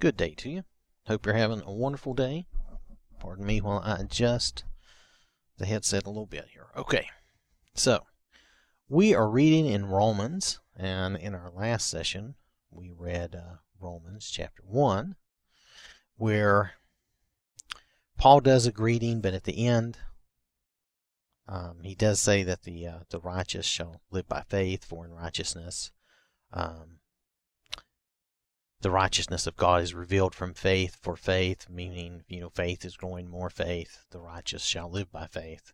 good day to you. Hope you're having a wonderful day. Pardon me while I adjust the headset a little bit here. Okay, so we are reading in Romans, and in our last session, we read uh, Romans chapter 1, where Paul does a greeting, but at the end, um, he does say that the uh, the righteous shall live by faith, for in righteousness, um, the righteousness of God is revealed from faith for faith, meaning you know faith is growing more faith. The righteous shall live by faith.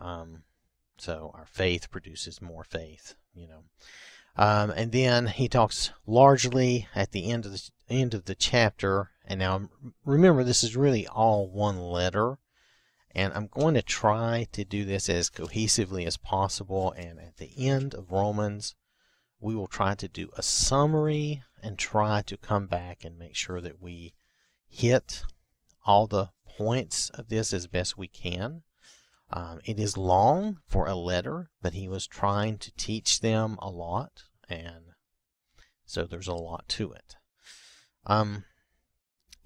Um, so our faith produces more faith, you know. Um, and then he talks largely at the end of the end of the chapter. And now remember, this is really all one letter. And I'm going to try to do this as cohesively as possible. And at the end of Romans, we will try to do a summary and try to come back and make sure that we hit all the points of this as best we can. Um, it is long for a letter, but he was trying to teach them a lot, and so there's a lot to it. Um,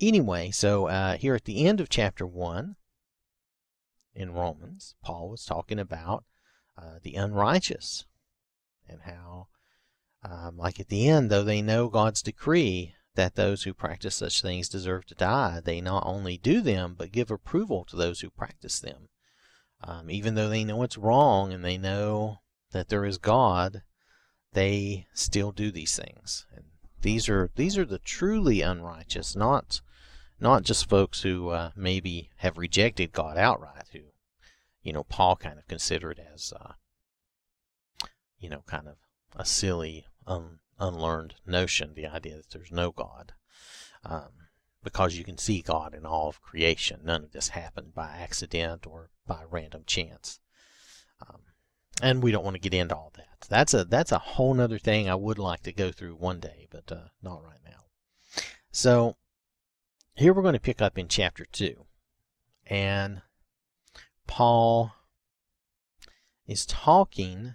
anyway, so uh, here at the end of chapter 1 in Romans, Paul was talking about uh, the unrighteous and how, um, like at the end, though they know God's decree that those who practice such things deserve to die, they not only do them, but give approval to those who practice them. Um, even though they know it's wrong and they know that there is God, they still do these things. And these are these are the truly unrighteous, not not just folks who uh, maybe have rejected God outright, who you know Paul kind of considered as uh, you know kind of a silly, un, unlearned notion, the idea that there's no God. Um, because you can see God in all of creation. None of this happened by accident or by random chance. Um, and we don't want to get into all that. That's a that's a whole other thing I would like to go through one day, but uh, not right now. So here we're going to pick up in chapter two, and Paul is talking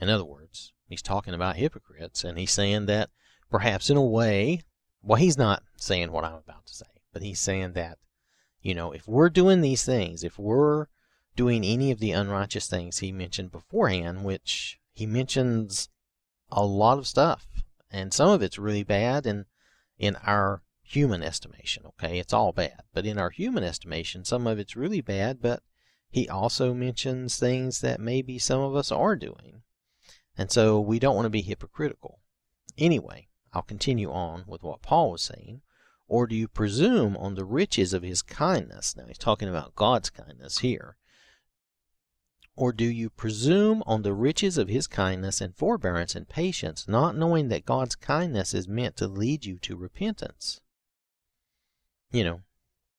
In other words, he's talking about hypocrites, and he's saying that perhaps in a way well, he's not saying what I'm about to say, but he's saying that, you know, if we're doing these things, if we're doing any of the unrighteous things he mentioned beforehand, which he mentions a lot of stuff, and some of it's really bad and in our human estimation, okay? It's all bad. But in our human estimation, some of it's really bad, but he also mentions things that maybe some of us are doing. And so we don't want to be hypocritical. Anyway, I'll continue on with what Paul was saying. Or do you presume on the riches of his kindness? Now he's talking about God's kindness here. Or do you presume on the riches of his kindness and forbearance and patience, not knowing that God's kindness is meant to lead you to repentance? You know,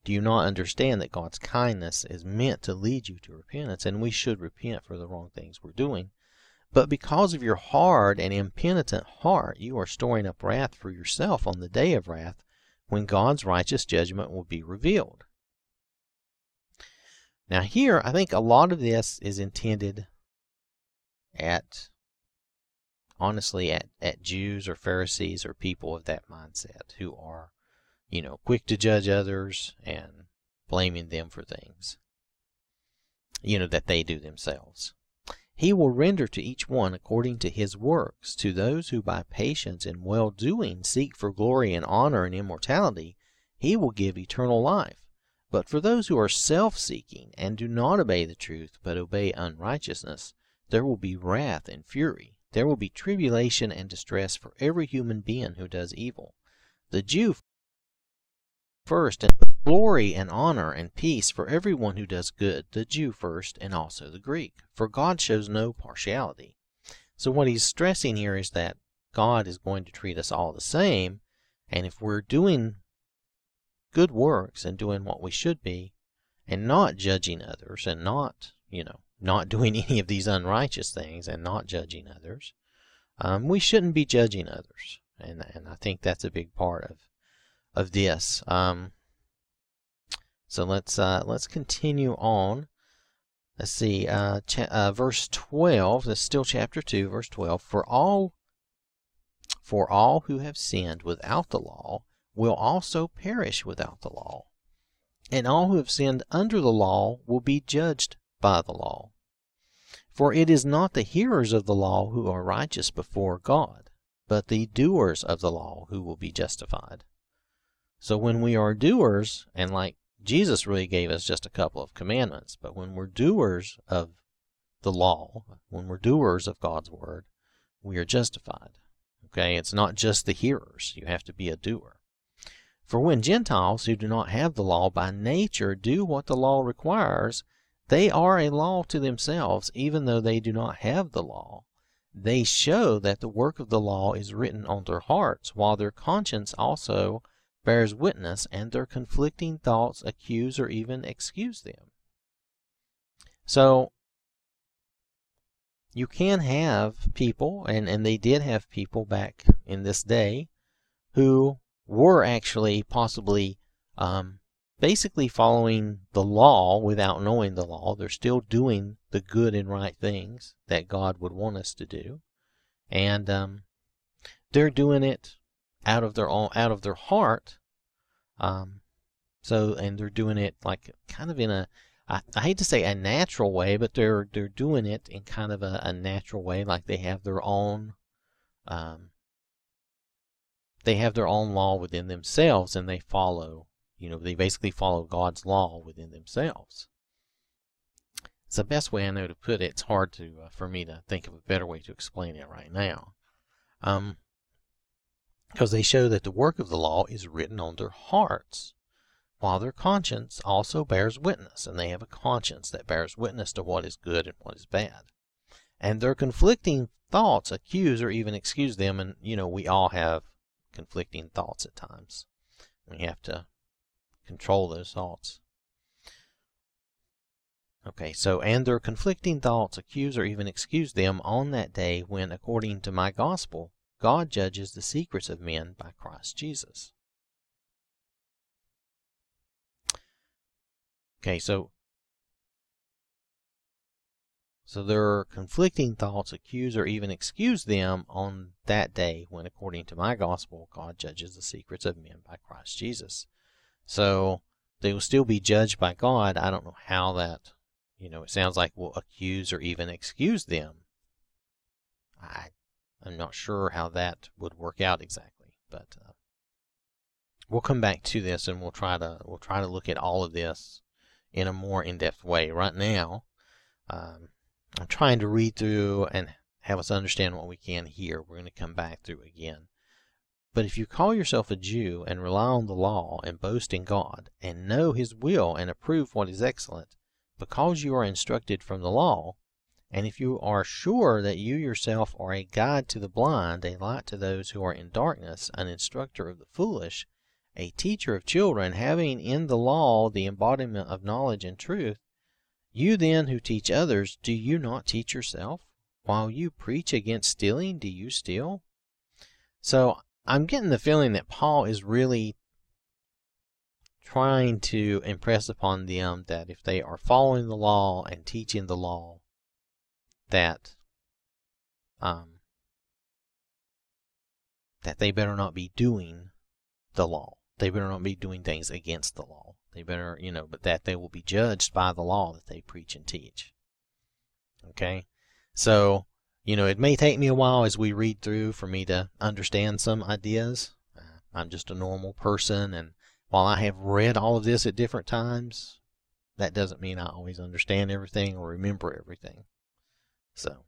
do you not understand that God's kindness is meant to lead you to repentance, and we should repent for the wrong things we're doing? But because of your hard and impenitent heart, you are storing up wrath for yourself on the day of wrath, when God's righteous judgment will be revealed. Now, here, I think a lot of this is intended at, honestly, at, at Jews or Pharisees or people of that mindset who are, you know, quick to judge others and blaming them for things, you know, that they do themselves. He will render to each one according to his works. To those who by patience and well doing seek for glory and honor and immortality, he will give eternal life. But for those who are self seeking and do not obey the truth, but obey unrighteousness, there will be wrath and fury. There will be tribulation and distress for every human being who does evil. The Jew first, and glory and honor and peace for everyone who does good, the Jew first, and also the Greek. For God shows no partiality. So what he's stressing here is that God is going to treat us all the same, And if we're doing good works and doing what we should be, and not judging others, and not, you know, not doing any of these unrighteous things and not judging others, um, we shouldn't be judging others. And, and I think that's a big part of of this. Um, so let's uh, let's continue on. Let's see, uh, uh, verse twelve. That's still chapter two, verse twelve. For all, for all who have sinned without the law will also perish without the law, and all who have sinned under the law will be judged by the law. For it is not the hearers of the law who are righteous before God, but the doers of the law who will be justified. So when we are doers, and like Jesus really gave us just a couple of commandments, but when we're doers of the law, when we're doers of God's word, we are justified. Okay, it's not just the hearers, you have to be a doer. For when Gentiles who do not have the law by nature do what the law requires, they are a law to themselves, even though they do not have the law. They show that the work of the law is written on their hearts, while their conscience also bears witness, and their conflicting thoughts accuse or even excuse them. So, you can have people, and, and they did have people back in this day, who were actually possibly um, basically following the law without knowing the law. They're still doing the good and right things that God would want us to do. And um, they're doing it out of their own out of their heart. Um, so and they're doing it like kind of in a I, I hate to say a natural way, but they're they're doing it in kind of a, a natural way, like they have their own um, they have their own law within themselves and they follow you know they basically follow God's law within themselves. It's the best way I know to put it. It's hard to uh, for me to think of a better way to explain it right now. Um, because they show that the work of the law is written on their hearts, while their conscience also bears witness, and they have a conscience that bears witness to what is good and what is bad. And their conflicting thoughts accuse or even excuse them, and you know, we all have conflicting thoughts at times. We have to control those thoughts. Okay, so, and their conflicting thoughts accuse or even excuse them on that day when, according to my gospel, God judges the secrets of men by Christ Jesus. Okay, so so their conflicting thoughts accuse or even excuse them on that day when, according to my gospel, God judges the secrets of men by Christ Jesus. So they will still be judged by God. I don't know how that, you know, it sounds like will accuse or even excuse them. I I'm not sure how that would work out exactly, but uh, we'll come back to this and we'll try to we'll try to look at all of this in a more in-depth way. Right now, um, I'm trying to read through and have us understand what we can here. We're going to come back through again. But if you call yourself a Jew and rely on the law and boast in God and know His will and approve what is excellent, because you are instructed from the law, and if you are sure that you yourself are a guide to the blind, a light to those who are in darkness, an instructor of the foolish, a teacher of children, having in the law the embodiment of knowledge and truth, you then who teach others, do you not teach yourself? While you preach against stealing, do you steal? So I'm getting the feeling that Paul is really trying to impress upon them that if they are following the law and teaching the law, that um, that they better not be doing the law. They better not be doing things against the law. They better, you know, but that they will be judged by the law that they preach and teach. Okay? So, you know, it may take me a while as we read through for me to understand some ideas. Uh, I'm just a normal person, and while I have read all of this at different times, that doesn't mean I always understand everything or remember everything. So,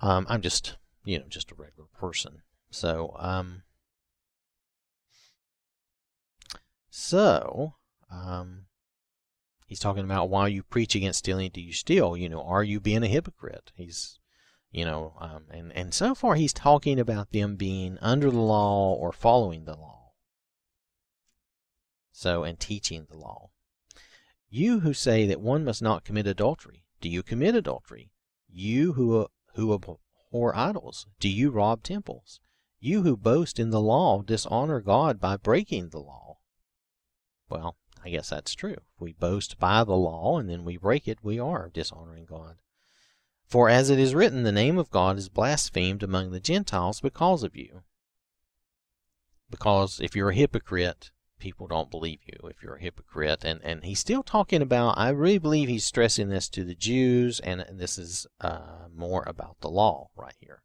um, I'm just, you know, just a regular person. So, um, so, um, he's talking about why you preach against stealing, do you steal? You know, are you being a hypocrite? He's, You know, um, and, and so far he's talking about them being under the law or following the law. So, and teaching the law. You who say that one must not commit adultery, do you commit adultery? You who, who abhor idols, do you rob temples? You who boast in the law dishonor God by breaking the law. Well, I guess that's true. If we boast by the law and then we break it, we are dishonoring God. For as it is written, the name of God is blasphemed among the Gentiles because of you. Because if you're a hypocrite, people don't believe you if you're a hypocrite. And, and he's still talking about, I really believe he's stressing this to the Jews, and, and this is uh, more about the law right here.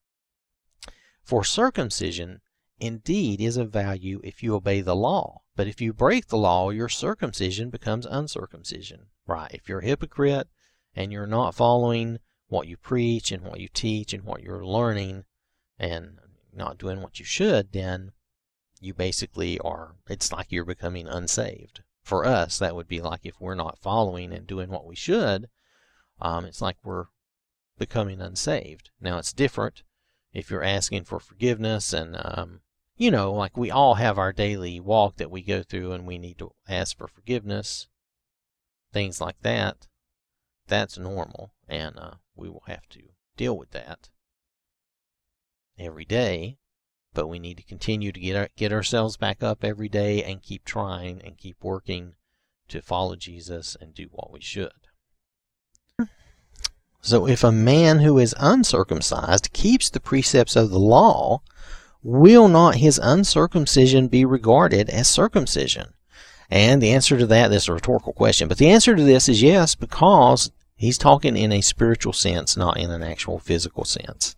For circumcision indeed is of value if you obey the law. But if you break the law, your circumcision becomes uncircumcision. Right. If you're a hypocrite and you're not following what you preach and what you teach and what you're learning and not doing what you should, then you basically are, it's like you're becoming unsaved. For us, that would be like if we're not following and doing what we should, um, it's like we're becoming unsaved. Now, it's different if you're asking for forgiveness and um, you know like we all have our daily walk that we go through and we need to ask for forgiveness things like that that's normal and uh, we will have to deal with that every day but we need to continue to get our, get ourselves back up every day and keep trying and keep working to follow Jesus and do what we should so if a man who is uncircumcised keeps the precepts of the law, will not his uncircumcision be regarded as circumcision? And the answer to that, this is a rhetorical question, but the answer to this is yes, because he's talking in a spiritual sense, not in an actual physical sense.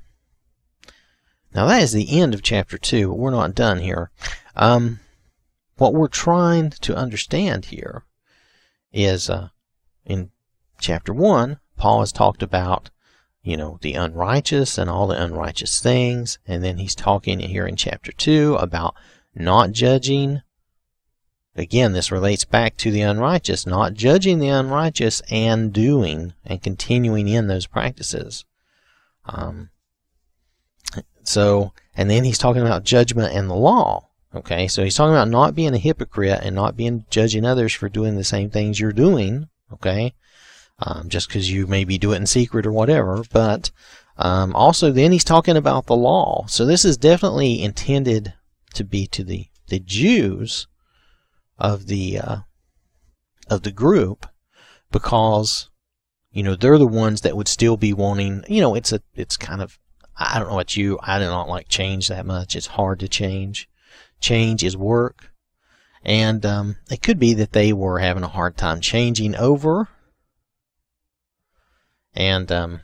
Now that is the end of chapter 2, but we're not done here. Um, what we're trying to understand here is uh, in chapter 1, Paul has talked about, you know, the unrighteous and all the unrighteous things. And then he's talking here in chapter 2 about not judging. Again, this relates back to the unrighteous, not judging the unrighteous and doing and continuing in those practices. Um, so, and then he's talking about judgment and the law. Okay, so he's talking about not being a hypocrite and not being judging others for doing the same things you're doing. Okay, um, just because you maybe do it in secret or whatever. But um, also, then he's talking about the law. So this is definitely intended to be to the the Jews of the uh, of the group because you know they're the ones that would still be wanting. You know, it's a it's kind of I don't know what you I do not like change that much. It's hard to change. Change is work. And um, it could be that they were having a hard time changing over and um,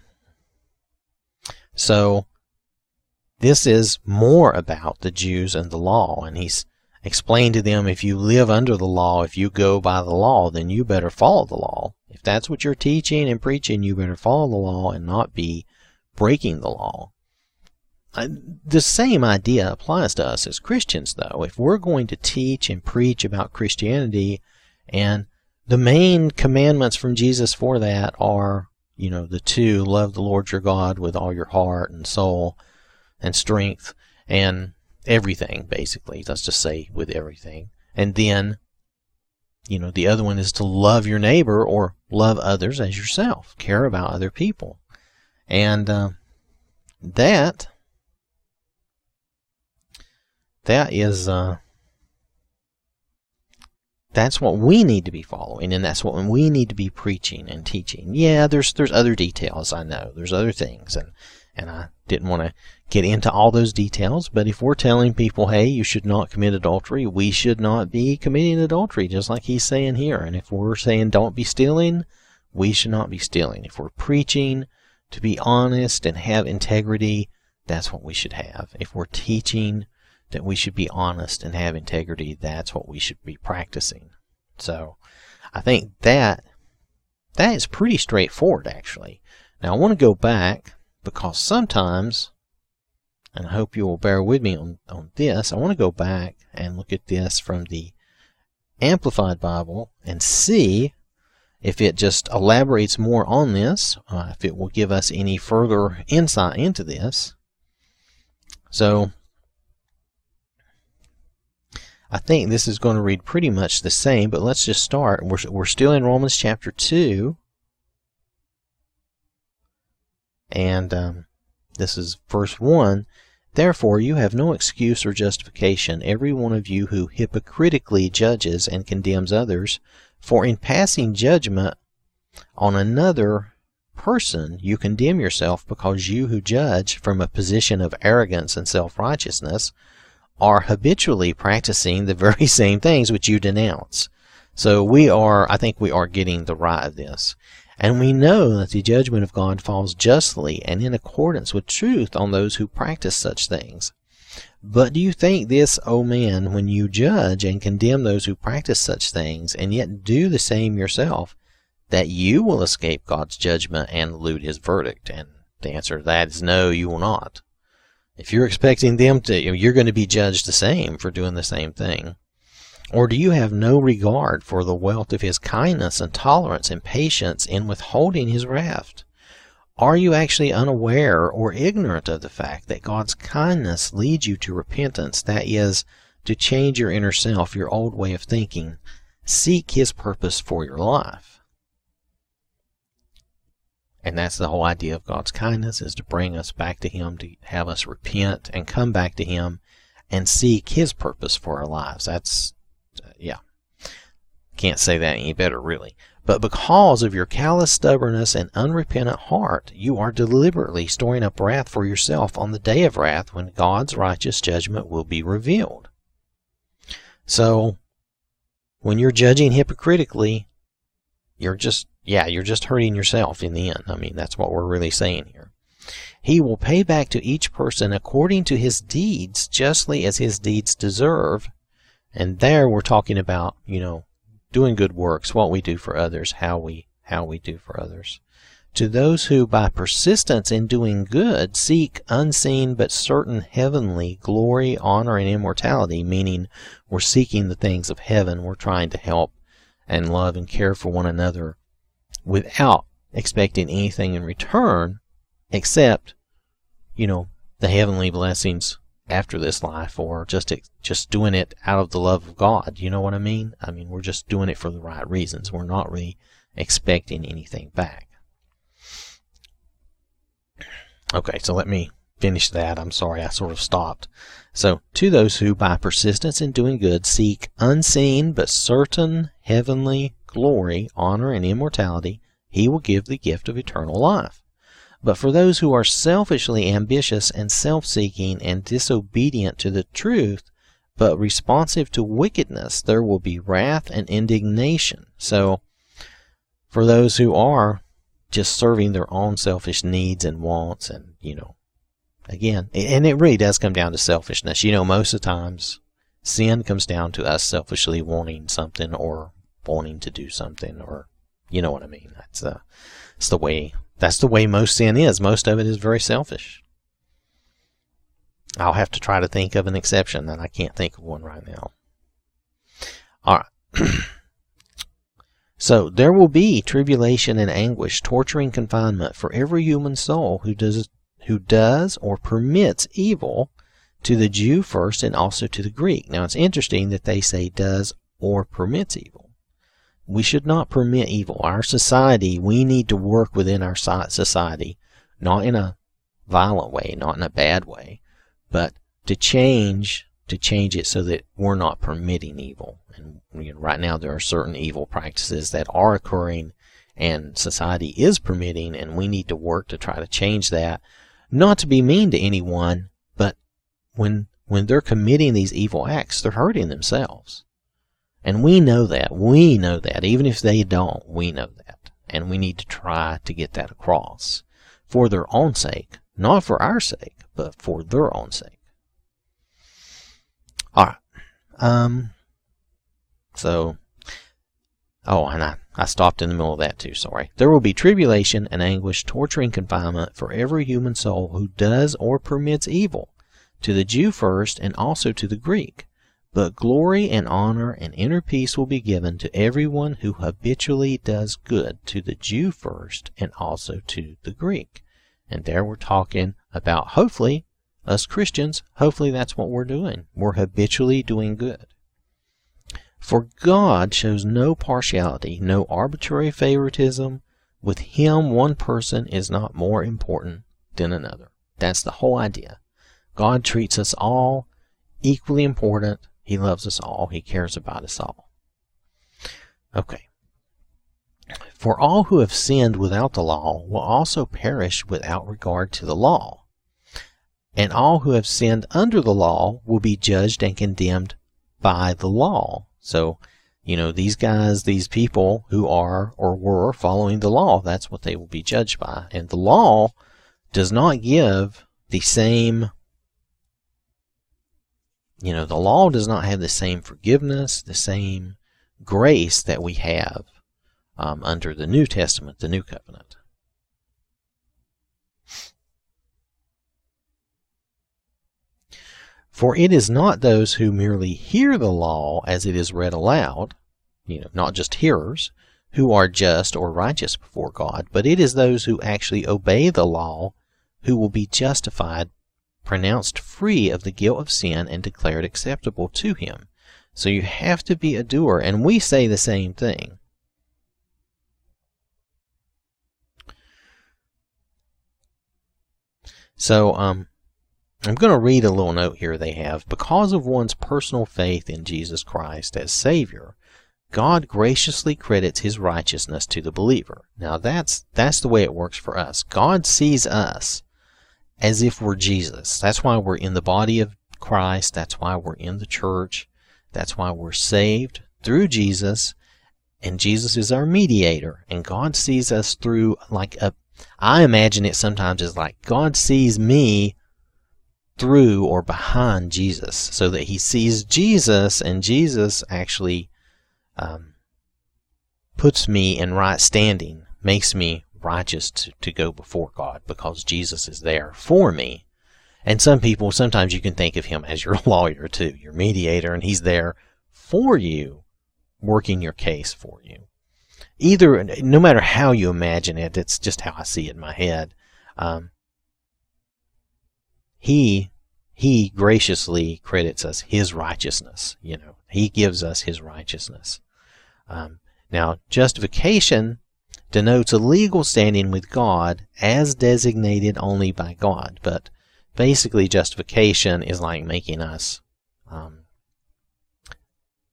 so this is more about the Jews and the law. And he's explained to them if you live under the law, if you go by the law, then you better follow the law. If that's what you're teaching and preaching, you better follow the law and not be breaking the law. The same idea applies to us as Christians, though. If we're going to teach and preach about Christianity, and the main commandments from Jesus for that are you know, the two, love the Lord your God with all your heart and soul and strength and everything, basically. Let's just say with everything. And then, you know, the other one is to love your neighbor or love others as yourself, care about other people. And uh, that, that is, uh, that's what we need to be following and that's what we need to be preaching and teaching. Yeah there's there's other details i know. There's other things and and i didn't want to get into all those details but if we're telling people hey you should not commit adultery we should not be committing adultery just like he's saying here. And if we're saying don't be stealing we should not be stealing. If we're preaching to be honest and have integrity that's what we should have. If we're teaching that we should be honest and have integrity, that's what we should be practicing. So I think that that is pretty straightforward actually. Now I want to go back because sometimes and I hope you will bear with me on, on this. I want to go back and look at this from the Amplified Bible and see if it just elaborates more on this, uh, if it will give us any further insight into this. So, I think this is going to read pretty much the same, but let's just start. We're, we're still in Romans chapter 2. And um, this is verse 1. Therefore, you have no excuse or justification, every one of you who hypocritically judges and condemns others. For in passing judgment on another person, you condemn yourself because you who judge from a position of arrogance and self righteousness are habitually practicing the very same things which you denounce. So we are, I think we are getting the right of this. And we know that the judgment of God falls justly and in accordance with truth on those who practice such things. But do you think this, O man, when you judge and condemn those who practice such things, and yet do the same yourself, that you will escape God's judgment and elude his verdict? And the answer to that is no, you will not. If you're expecting them to, you're going to be judged the same for doing the same thing. Or do you have no regard for the wealth of his kindness and tolerance and patience in withholding his wrath? Are you actually unaware or ignorant of the fact that God's kindness leads you to repentance, that is, to change your inner self, your old way of thinking, seek his purpose for your life? And that's the whole idea of God's kindness is to bring us back to him, to have us repent and come back to him and seek his purpose for our lives. That's yeah. Can't say that any better, really. But because of your callous stubbornness and unrepentant heart, you are deliberately storing up wrath for yourself on the day of wrath when God's righteous judgment will be revealed. So, when you're judging hypocritically, you're just, yeah, you're just hurting yourself in the end. I mean, that's what we're really saying here. He will pay back to each person according to his deeds, justly as his deeds deserve, and there we're talking about, you know, doing good works, what we do for others, how we how we do for others. To those who by persistence in doing good seek unseen but certain heavenly glory, honor, and immortality, meaning we're seeking the things of heaven, we're trying to help and love and care for one another without expecting anything in return except, you know, the heavenly blessings after this life or just just doing it out of the love of God. You know what I mean? I mean, we're just doing it for the right reasons. We're not really expecting anything back. Okay, so let me finish that. I'm sorry, I sort of stopped. So, to those who by persistence in doing good seek unseen but certain heavenly glory, honor, and immortality, he will give the gift of eternal life. But for those who are selfishly ambitious and self seeking and disobedient to the truth, but responsive to wickedness, there will be wrath and indignation. So, for those who are just serving their own selfish needs and wants, and, you know, again, and it really does come down to selfishness. You know, most of the times, sin comes down to us selfishly wanting something or wanting to do something, or, you know what I mean. That's, uh, that's the way that's the way most sin is. Most of it is very selfish. I'll have to try to think of an exception, and I can't think of one right now. All right. so there will be tribulation and anguish, torturing confinement for every human soul who does who does or permits evil to the Jew first and also to the Greek. Now it's interesting that they say does or permits evil. We should not permit evil. Our society, we need to work within our society, not in a violent way, not in a bad way, but to change to change it so that we're not permitting evil. And you know, right now there are certain evil practices that are occurring and society is permitting and we need to work to try to change that. Not to be mean to anyone, but when when they're committing these evil acts, they're hurting themselves. And we know that. We know that. Even if they don't, we know that. And we need to try to get that across for their own sake, not for our sake, but for their own sake. All right. Um. So. Oh, and I, I stopped in the middle of that too, sorry. There will be tribulation and anguish, torture and confinement for every human soul who does or permits evil, to the Jew first and also to the Greek. But glory and honor and inner peace will be given to everyone who habitually does good, to the Jew first and also to the Greek. And there we're talking about hopefully us Christians, hopefully that's what we're doing. We're habitually doing good. For God shows no partiality, no arbitrary favoritism. With Him, one person is not more important than another. That's the whole idea. God treats us all equally important. He loves us all. He cares about us all. Okay. For all who have sinned without the law will also perish without regard to the law. And all who have sinned under the law will be judged and condemned by the law. So, you know, these guys, these people who are or were following the law, that's what they will be judged by. And the law does not give the same, you know, the law does not have the same forgiveness, the same grace that we have um, under the New Testament, the New Covenant. For it is not those who merely hear the law as it is read aloud, you know, not just hearers, who are just or righteous before God, but it is those who actually obey the law who will be justified, pronounced free of the guilt of sin, and declared acceptable to Him. So you have to be a doer, and we say the same thing. So, um, I'm going to read a little note here they have. Because of one's personal faith in Jesus Christ as Savior, God graciously credits his righteousness to the believer. Now that's that's the way it works for us. God sees us as if we're Jesus. That's why we're in the body of Christ. That's why we're in the church. That's why we're saved through Jesus. And Jesus is our mediator. And God sees us through like a I imagine it sometimes as like God sees me through or behind Jesus so that he sees Jesus and Jesus actually um, puts me in right standing, makes me righteous to, to go before God because Jesus is there for me. And some people, sometimes you can think of him as your lawyer too, your mediator, and he's there for you, working your case for you. Either, no matter how you imagine it, it's just how I see it in my head. Um, he he graciously credits us his righteousness. You know, he gives us his righteousness. Um, now, justification denotes a legal standing with God as designated only by God. But basically, justification is like making us um,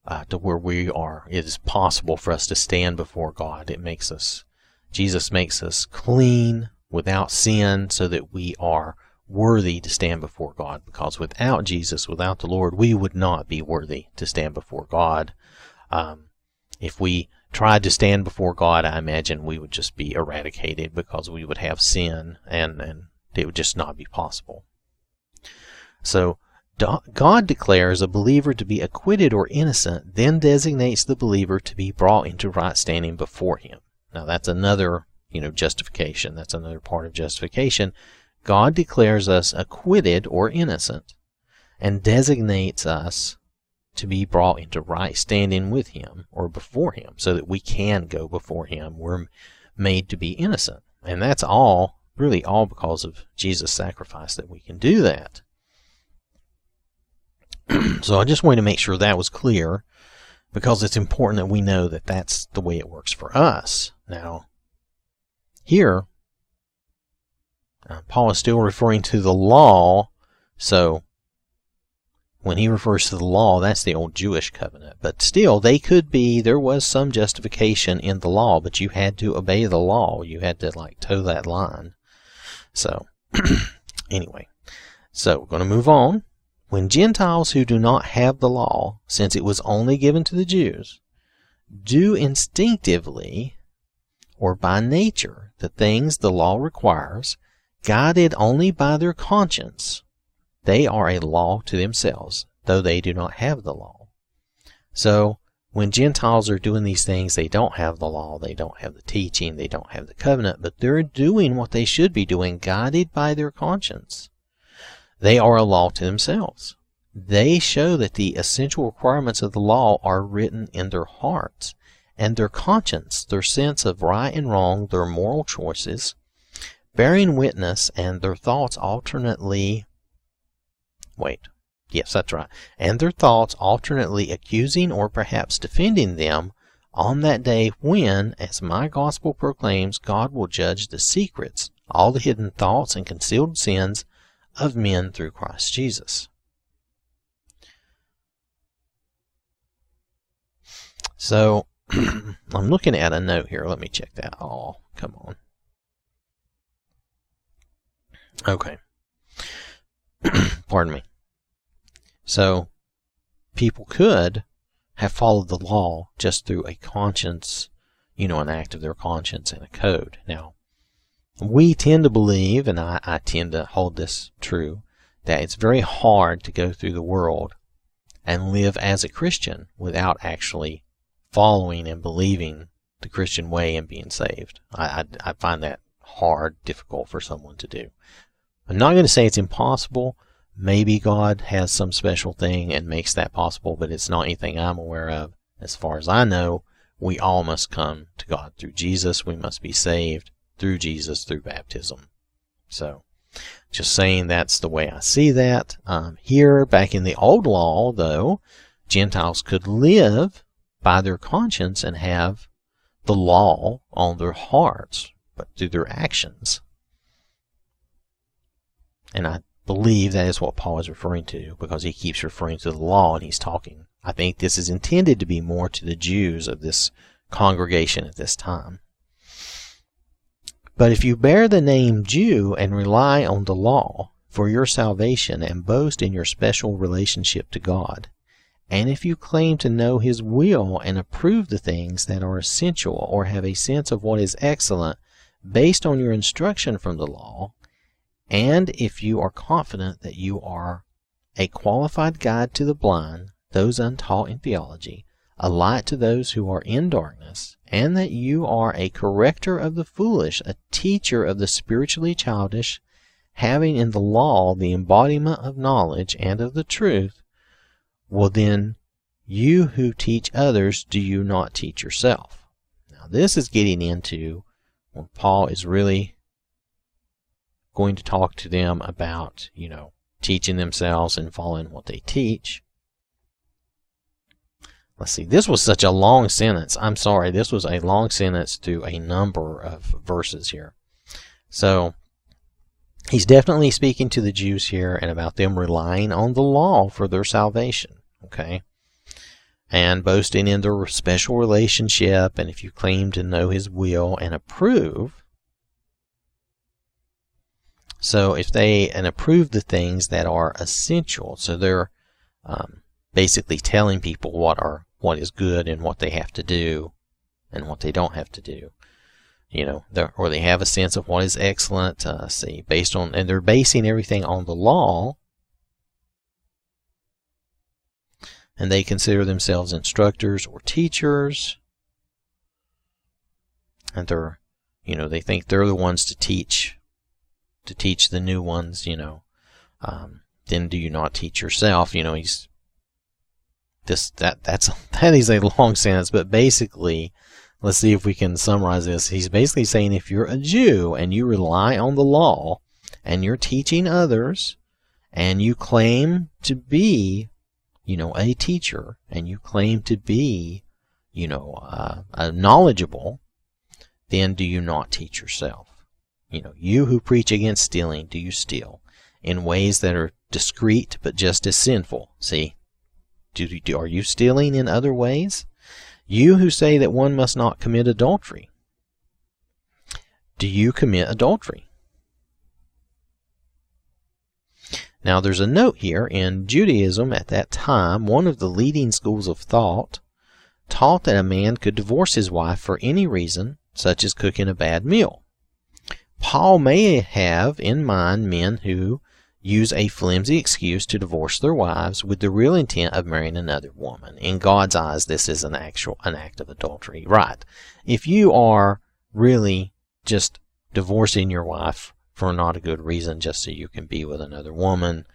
uh, to where we are. It is possible for us to stand before God. It makes us, Jesus makes us clean without sin so that we are worthy to stand before God because without Jesus, without the Lord, we would not be worthy to stand before God. Um, if we tried to stand before God, I imagine we would just be eradicated because we would have sin and, and it would just not be possible. So, God declares a believer to be acquitted or innocent, then designates the believer to be brought into right standing before Him. Now, that's another, you know, justification. That's another part of justification God declares us acquitted or innocent and designates us to be brought into right standing with Him or before Him so that we can go before Him. We're made to be innocent. And that's all, really all because of Jesus' sacrifice that we can do that. so I just wanted to make sure that was clear because it's important that we know that that's the way it works for us. Now, here, uh, Paul is still referring to the law, so when he refers to the law, that's the old Jewish covenant. But still, they could be, there was some justification in the law, but you had to obey the law. You had to, like, toe that line. So, anyway. So, we're going to move on. When Gentiles who do not have the law, since it was only given to the Jews, do instinctively or by nature the things the law requires, guided only by their conscience, they are a law to themselves, though they do not have the law. So, when Gentiles are doing these things, they don't have the law, they don't have the teaching, they don't have the covenant, but they're doing what they should be doing, guided by their conscience. They are a law to themselves. They show that the essential requirements of the law are written in their hearts, and their conscience, their sense of right and wrong, their moral choices, bearing witness, and their thoughts alternately. Wait, Yes, that's right. And their thoughts alternately accusing or perhaps defending them on that day when, as my gospel proclaims, God will judge the secrets, all the hidden thoughts and concealed sins of men through Christ Jesus. So, I'm looking at a note here. Let me check that. Oh, come on. Okay. Pardon me. So people could have followed the law just through a conscience, you know, an act of their conscience and a code. Now, we tend to believe, and I, I tend to hold this true, that it's very hard to go through the world and live as a Christian without actually following and believing the Christian way and being saved. I, I, I find that hard, difficult for someone to do. I'm not going to say it's impossible, Maybe God has some special thing and makes that possible, but it's not anything I'm aware of. As far as I know, we all must come to God through Jesus. We must be saved through Jesus through baptism. So, just saying that's the way I see that. Um, here, back in the old law, though, Gentiles could live by their conscience and have the law on their hearts, but through their actions. And I believe that is what Paul is referring to because he keeps referring to the law and he's talking. I think this is intended to be more to the Jews of this congregation at this time. But if you bear the name Jew and rely on the law for your salvation and boast in your special relationship to God, and if you claim to know His will and approve the things that are essential or have a sense of what is excellent based on your instruction from the law, and if you are confident that you are a qualified guide to the blind, those untaught in theology, a light to those who are in darkness, and that you are a corrector of the foolish, a teacher of the spiritually childish, having in the law the embodiment of knowledge and of the truth, well then, you who teach others, do you not teach yourself? Now, this is getting into when Paul is really going to talk to them about, you know, teaching themselves and following what they teach. Let's see, this was such a long sentence. I'm sorry, this was a long sentence to a number of verses here. So, he's definitely speaking to the Jews here and about them relying on the law for their salvation, okay? And boasting in their special relationship, and if you claim to know his will and approve, so if they and approve the things that are essential, so they're um, basically telling people what are what is good and what they have to do, and what they don't have to do. You know, or they have a sense of what is excellent. Uh, see, based on and they're basing everything on the law, and they consider themselves instructors or teachers, and they're, you know, they think they're the ones to teach to teach the new ones, you know, um, then do you not teach yourself? You know, he's this that that's that is a long sentence, but basically, let's see if we can summarize this. He's basically saying if you're a Jew and you rely on the law and you're teaching others and you claim to be, you know, a teacher and you claim to be, you know, uh, knowledgeable, then do you not teach yourself? You know, you who preach against stealing, do you steal in ways that are discreet but just as sinful? See, do, do, are you stealing in other ways? You who say that one must not commit adultery, do you commit adultery? Now, there's a note here in Judaism at that time, one of the leading schools of thought taught that a man could divorce his wife for any reason, such as cooking a bad meal. Paul may have in mind men who use a flimsy excuse to divorce their wives with the real intent of marrying another woman. In God's eyes, this is an actual an act of adultery. Right. If you are really just divorcing your wife for not a good reason, just so you can be with another woman,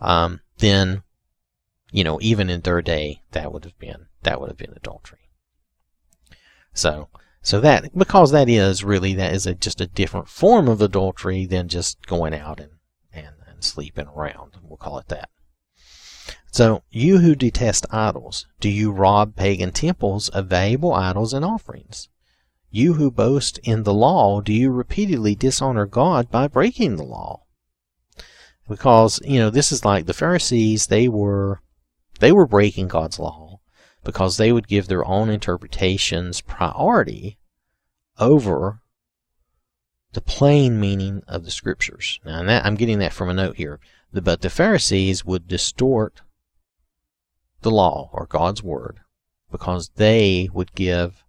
um, then you know, even in their day, that would have been that would have been adultery. So, so that because that is really that is a, just a different form of adultery than just going out and and, and sleeping around. We'll call it that. So, you who detest idols, do you rob pagan temples of valuable idols and offerings? You who boast in the law, do you repeatedly dishonor God by breaking the law? Because, you know, this is like the Pharisees, they were they were breaking God's law because they would give their own interpretations priority over the plain meaning of the scriptures. Now, that, I'm getting that from a note here. But the Pharisees would distort the law or God's word because they would give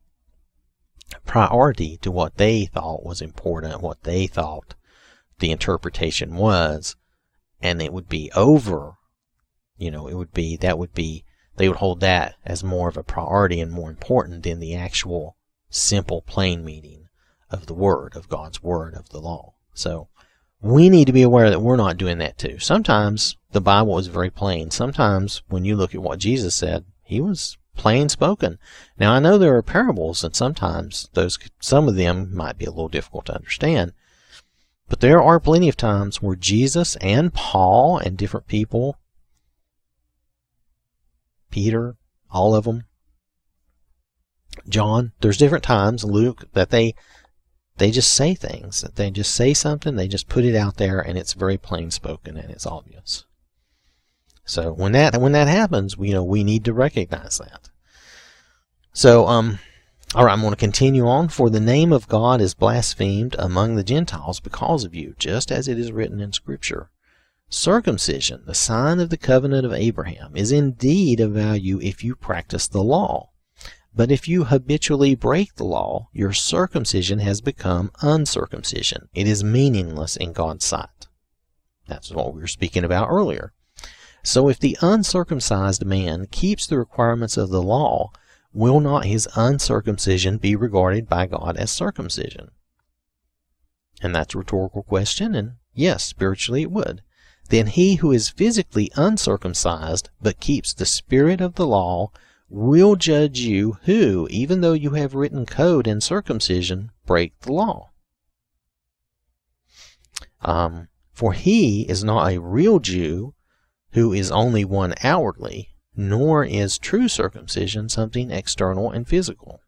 priority to what they thought was important, what they thought the interpretation was, and it would be over you know, it would be, that would be, they would hold that as more of a priority and more important than the actual simple, plain meaning of the Word, of God's Word, of the law. So, we need to be aware that we're not doing that too. Sometimes the Bible is very plain. Sometimes when you look at what Jesus said, he was plain spoken. Now I know there are parables and sometimes those some of them might be a little difficult to understand. But there are plenty of times where Jesus and Paul and different people Peter, all of them. John, there's different times, Luke, that they they just say things. That they just say something, they just put it out there and it's very plain spoken and it's obvious. So when that when that happens, we, you know, we need to recognize that. So um all right, I'm going to continue on. For the name of God is blasphemed among the Gentiles because of you, just as it is written in Scripture. Circumcision, the sign of the covenant of Abraham, is indeed of value if you practice the law. But if you habitually break the law, your circumcision has become uncircumcision. It is meaningless in God's sight. That's what we were speaking about earlier. So if the uncircumcised man keeps the requirements of the law, will not his uncircumcision be regarded by God as circumcision? And that's a rhetorical question, and yes, spiritually it would then he who is physically uncircumcised but keeps the spirit of the law will judge you who, even though you have written code in circumcision, break the law. Um, for he is not a real Jew who is only one outwardly, nor is true circumcision something external and physical.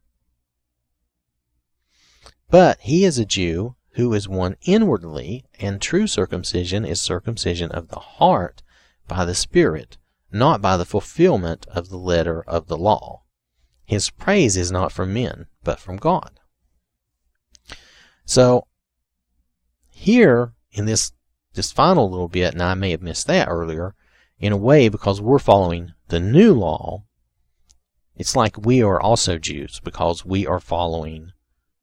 But he is a Jew who is one inwardly, and true circumcision is circumcision of the heart by the Spirit, not by the fulfillment of the letter of the law. His praise is not from men, but from God. So, here in this this final little bit, and I may have missed that earlier, in a way, because we're following the new law, it's like we are also Jews because we are following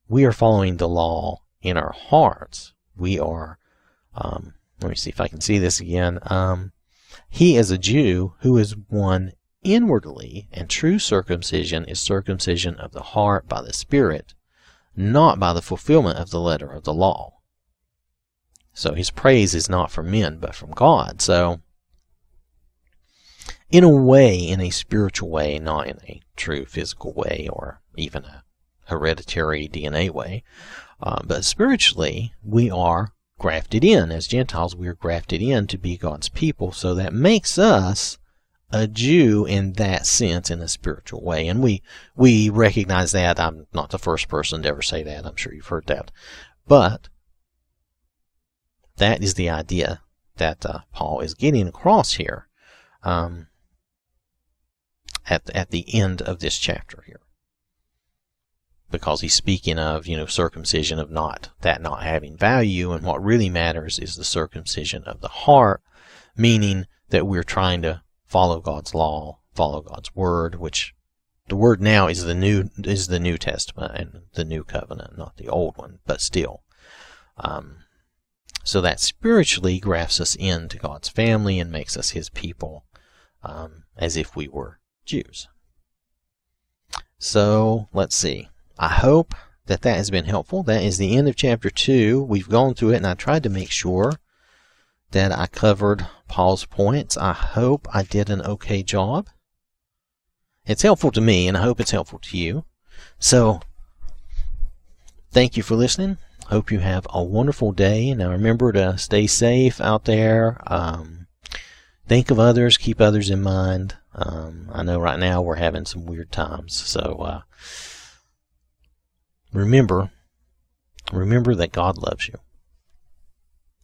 we are following the law in our hearts, we are, um, let me see if I can see this again. Um, he is a Jew who is one inwardly, and true circumcision is circumcision of the heart by the Spirit, not by the fulfillment of the letter of the law. So his praise is not from men, but from God. So, in a way, in a spiritual way, not in a true physical way or even a hereditary DNA way, uh, but spiritually, we are grafted in. As Gentiles, we are grafted in to be God's people. So that makes us a Jew in that sense, in a spiritual way. And we, we recognize that. I'm not the first person to ever say that. I'm sure you've heard that. But that is the idea that uh, Paul is getting across here um, at, at the end of this chapter here because he's speaking of, you know, circumcision of not, that not having value, and what really matters is the circumcision of the heart, meaning that we're trying to follow God's law, follow God's word, which the word now is the new is the New Testament and the new covenant, not the old one, but still. Um, so that spiritually grafts us into God's family and makes us His people, um, as if we were Jews. So let's see. I hope that that has been helpful. That is the end of chapter 2. We've gone through it and I tried to make sure that I covered Paul's points. I hope I did an okay job. It's helpful to me and I hope it's helpful to you. So, thank you for listening. Hope you have a wonderful day. Now remember to stay safe out there. Um, think of others, keep others in mind. Um, I know right now we're having some weird times. So, uh, remember, remember that God loves you.